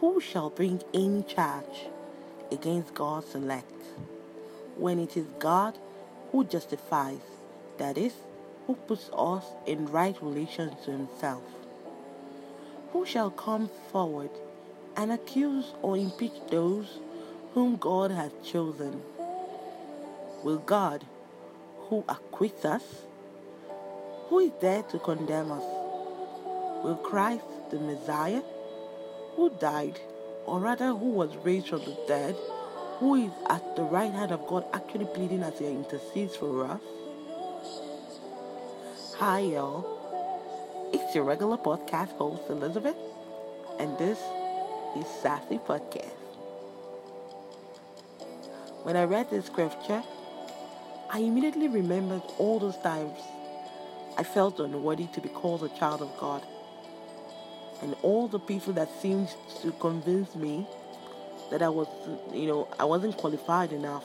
Who shall bring any charge against God's elect when it is God who justifies, that is, who puts us in right relation to Himself? Who shall come forward and accuse or impeach those whom God has chosen? Will God, who acquits us, who is there to condemn us? Will Christ, the Messiah, who died, or rather who was raised from the dead, who is at the right hand of God actually pleading as he intercedes for us? Hi, y'all. It's your regular podcast host, Elizabeth, and this is Sassy Podcast. When I read this scripture, I immediately remembered all those times I felt unworthy to be called a child of God. And all the people that seemed to convince me that I was, you know, I wasn't qualified enough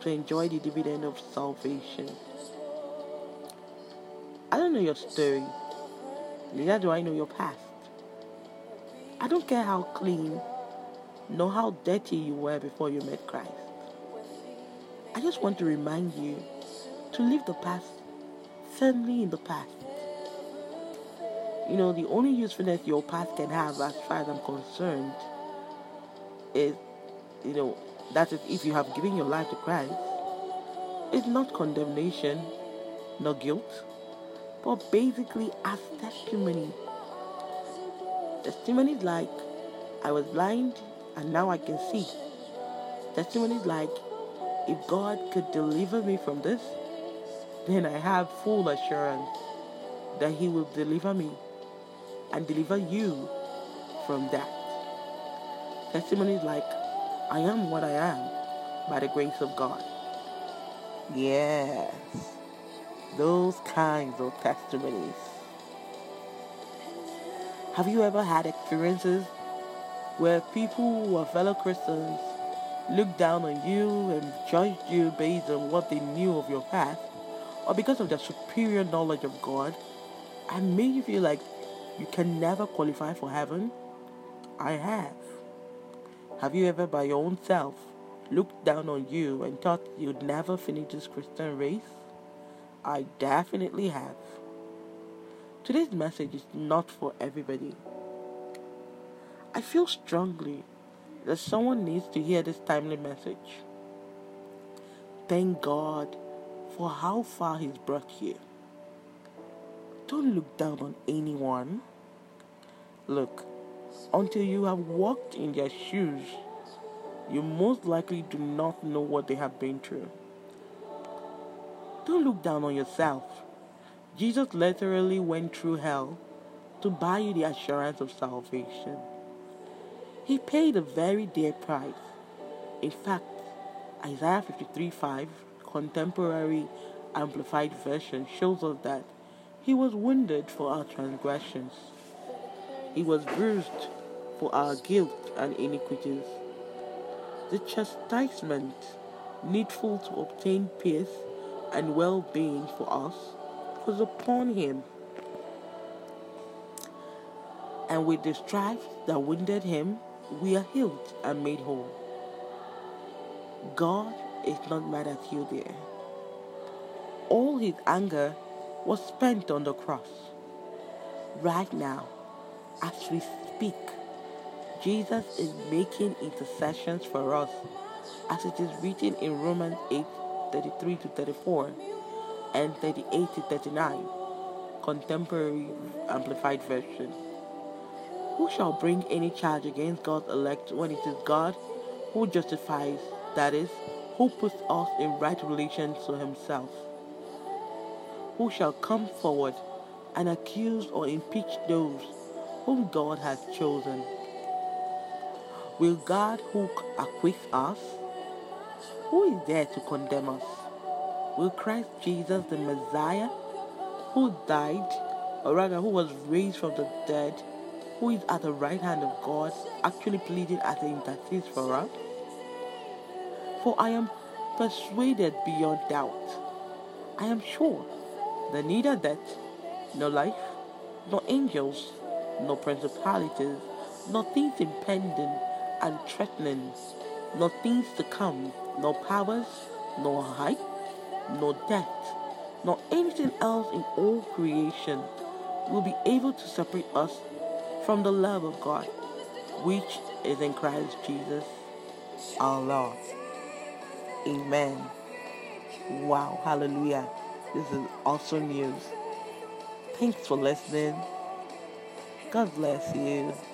to enjoy the dividend of salvation. I don't know your story, neither do I know your past. I don't care how clean nor how dirty you were before you met Christ. I just want to remind you to leave the past firmly in the past. You know, the only usefulness your past can have, as far as I'm concerned, is, you know, that is if you have given your life to Christ, it's not condemnation, nor guilt, but basically as testimony. Testimonies like, I was blind and now I can see. Testimonies like, if God could deliver me from this, then I have full assurance that He will deliver me and deliver you from that. Testimonies like, I am what I am by the grace of God. Yes, those kinds of testimonies. Have you ever had experiences where people who are fellow Christians looked down on you and judged you based on what they knew of your past or because of their superior knowledge of God and made you feel like you can never qualify for heaven? I have. Have you ever, by your own self, looked down on you and thought you'd never finish this Christian race? I definitely have. Today's message is not for everybody. I feel strongly that someone needs to hear this timely message. Thank God for how far He's brought you. Don't look down on anyone. Look, until you have walked in their shoes, you most likely do not know what they have been through. Don't look down on yourself. Jesus literally went through hell to buy you the assurance of salvation. He paid a very dear price. In fact, Isaiah 53 5, contemporary amplified version, shows us that he was wounded for our transgressions, he was bruised for our guilt and iniquities. The chastisement needful to obtain peace and well being for us was upon him. And with the stripes that wounded him, we are healed and made whole. God is not mad at you there. All his anger was spent on the cross. Right now, as we speak, Jesus is making intercessions for us, as it is written in Romans 8 33 to 34 and 38 to 39, contemporary amplified version. Who shall bring any charge against God's elect when it is God who justifies, that is, who puts us in right relation to himself? Who shall come forward and accuse or impeach those whom God has chosen? Will God who acquits us? Who is there to condemn us? Will Christ Jesus, the Messiah, who died, or rather who was raised from the dead, who is at the right hand of God, actually pleading as an intercedes for us? For I am persuaded beyond doubt. I am sure that neither death, nor life, nor angels, nor principalities, nor things impending and threatening, nor things to come, nor powers, nor height, nor depth, nor anything else in all creation will be able to separate us from the love of God, which is in Christ Jesus our Lord. Amen. Wow, hallelujah. This is awesome news. Thanks for listening. God bless you.